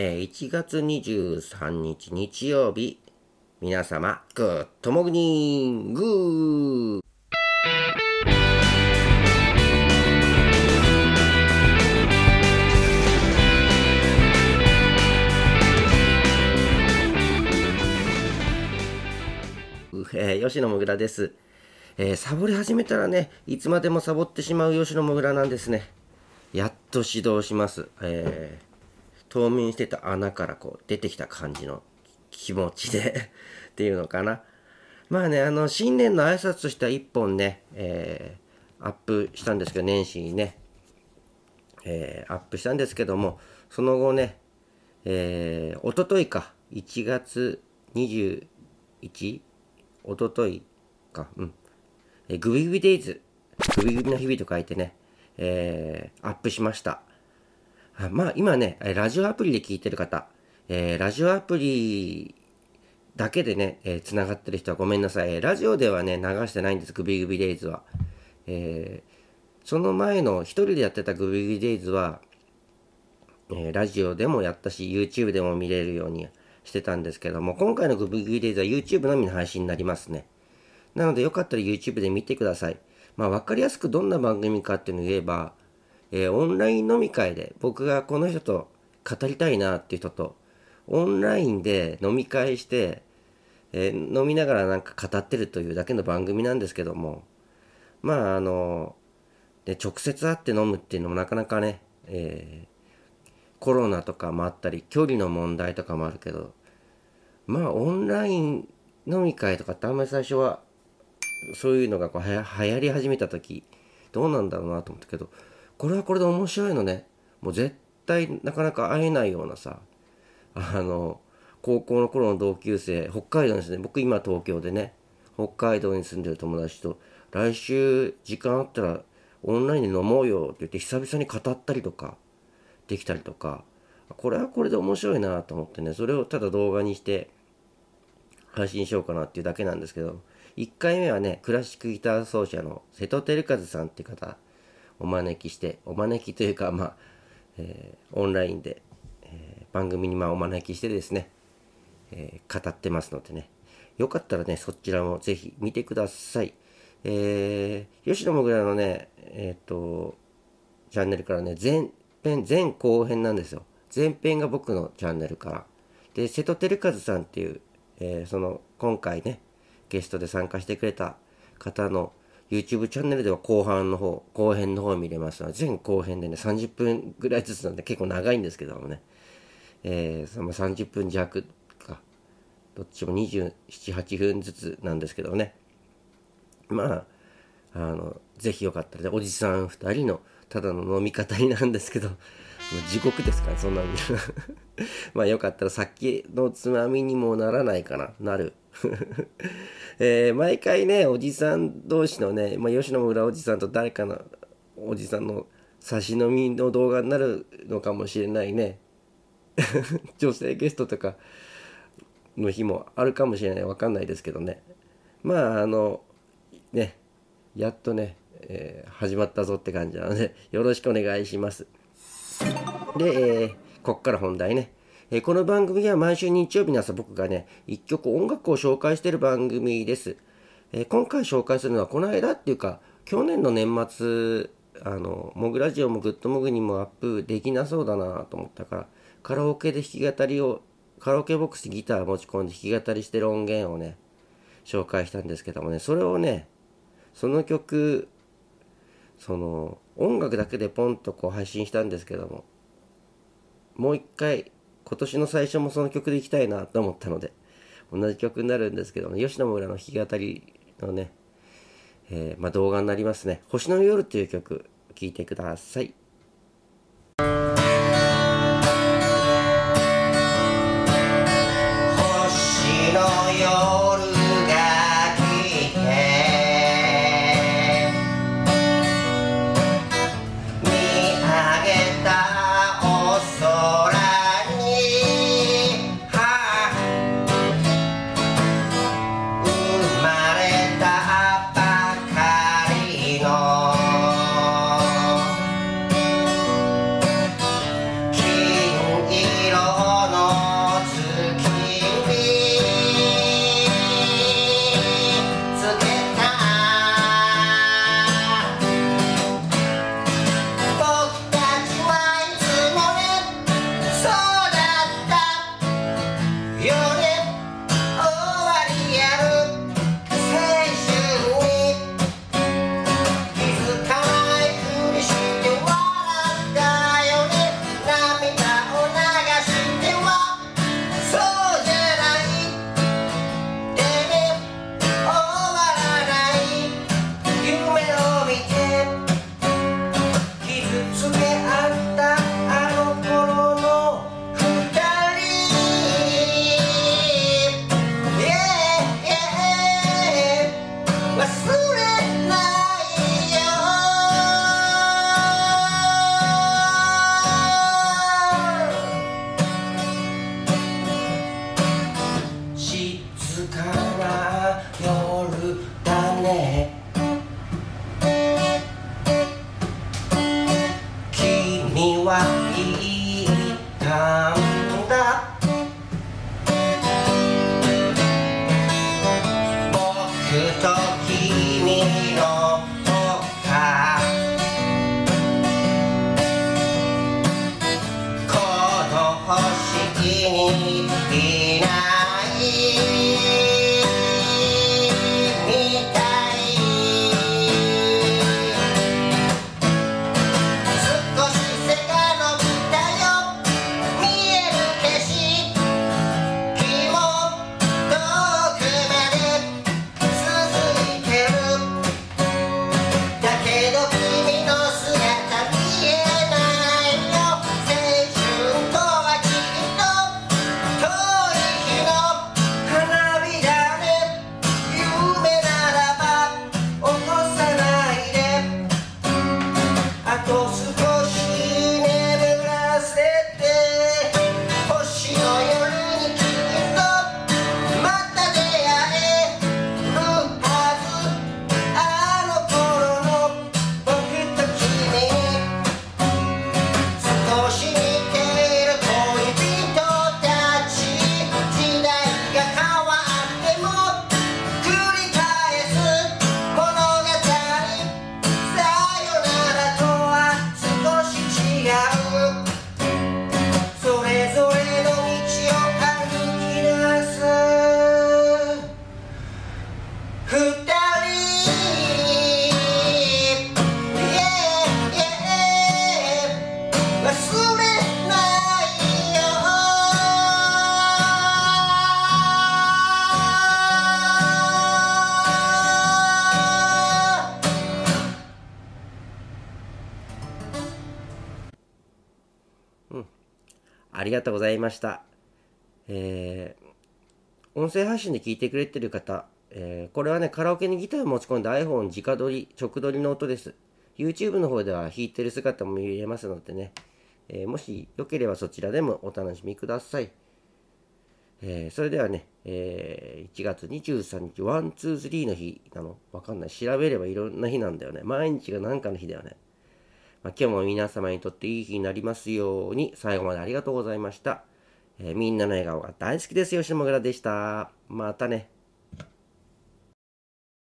えー、1月23日日曜日、皆様、グッドモグニングーえー、吉野もぐらです。えー、サボり始めたらね、いつまでもサボってしまう吉野もぐらなんですね。やっと指導します。えー、冬眠してた穴からこう出てきた感じの気持ちで っていうのかな。まあね、あの、新年の挨拶としては一本ね、えー、アップしたんですけど、年始にね、えー、アップしたんですけども、その後ね、えー、おとといか、1月21、おとといか、うん、えグビグビデイズ、グビグビの日々と書いてね、えー、アップしました。まあ今ね、ラジオアプリで聞いてる方、えー、ラジオアプリだけでね、えー、繋がってる人はごめんなさい。ラジオではね、流してないんです、グビグビデイズは。えー、その前の一人でやってたグビグビデイズは、えー、ラジオでもやったし、YouTube でも見れるようにしてたんですけども、今回のグビグビデイズは YouTube のみの配信になりますね。なのでよかったら YouTube で見てください。まあ分かりやすくどんな番組かっていうのを言えば、えー、オンライン飲み会で僕がこの人と語りたいなっていう人と、オンラインで飲み会して、えー、飲みながらなんか語ってるというだけの番組なんですけども、まああの、で直接会って飲むっていうのもなかなかね、えー、コロナとかもあったり、距離の問題とかもあるけど、まあオンライン飲み会とかってあんまり最初はそういうのがこうは流行り始めた時どうなんだろうなと思ったけどこれはこれで面白いのね。もう絶対なかなか会えないようなさあの高校の頃の同級生北海道ですね僕今東京でね北海道に住んでる友達と来週時間あったらオンラインで飲もうよって言って久々に語ったりとかできたりとかこれはこれで面白いなと思ってねそれをただ動画にして配信しようかなっていうだけなんですけど1回目はね、クラシックギター奏者の瀬戸照和さんっていう方、お招きして、お招きというか、まあ、えー、オンラインで、えー、番組にまあお招きしてですね、えー、語ってますのでね、よかったらね、そちらもぜひ見てください。えー、吉野もぐらのね、えっ、と、チャンネルからね、前編、前後編なんですよ。前編が僕のチャンネルから。で、瀬戸照和さんっていう、えその、今回ね、ゲストで参加してくれた方の YouTube チャンネルでは後半の方、後編の方を見れます。ので、全後編でね、30分ぐらいずつなんで結構長いんですけどもね、えー、その30分弱か、どっちも27、8分ずつなんですけどね、まあ、あの、ぜひよかったら、ね、おじさん2人のただの飲み方になんですけど、地獄ですかね、そんなに。まあよかったらさっきのつまみにもならないかな、なる。えー、毎回ね、おじさん同士のね、まあ、吉野村おじさんと誰かのおじさんの差し飲みの動画になるのかもしれないね。女性ゲストとかの日もあるかもしれない。わかんないですけどね。まあ、あの、ね、やっとね、えー、始まったぞって感じなので、よろしくお願いします。で、えー、こっから本題ね。えこの番組は毎週日曜日の朝僕がね、一曲音楽を紹介している番組です。え今回紹介するのはこの間っていうか、去年の年末、あの、モグラジオもグッドモグにもアップできなそうだなと思ったから、カラオケで弾き語りを、カラオケボックスギター持ち込んで弾き語りしてる音源をね、紹介したんですけどもね、それをね、その曲、その、音楽だけでポンとこう配信したんですけども、もう一回今年の最初もその曲でいきたいなと思ったので、同じ曲になるんですけども、吉野村の弾き語りのね、えー、まあ、動画になりますね。星の夜という曲、聴いてください。りがとうございました。えー、音声配信で聞いてくれてる方、えー、これはね、カラオケにギターを持ち込んだ iPhone 直撮り、直撮りの音です。YouTube の方では弾いてる姿も見れますのでね、えー、もしよければそちらでもお楽しみください。えー、それではね、えー、1月23日、 one、two、three の日なの？わかんない。調べればいろんな日なんだよね。毎日が何かの日だよね。まあ、今日も皆様にとっていい日になりますように、最後までありがとうございました。えー、みんなの笑顔が大好きですよ、下村でした。またね。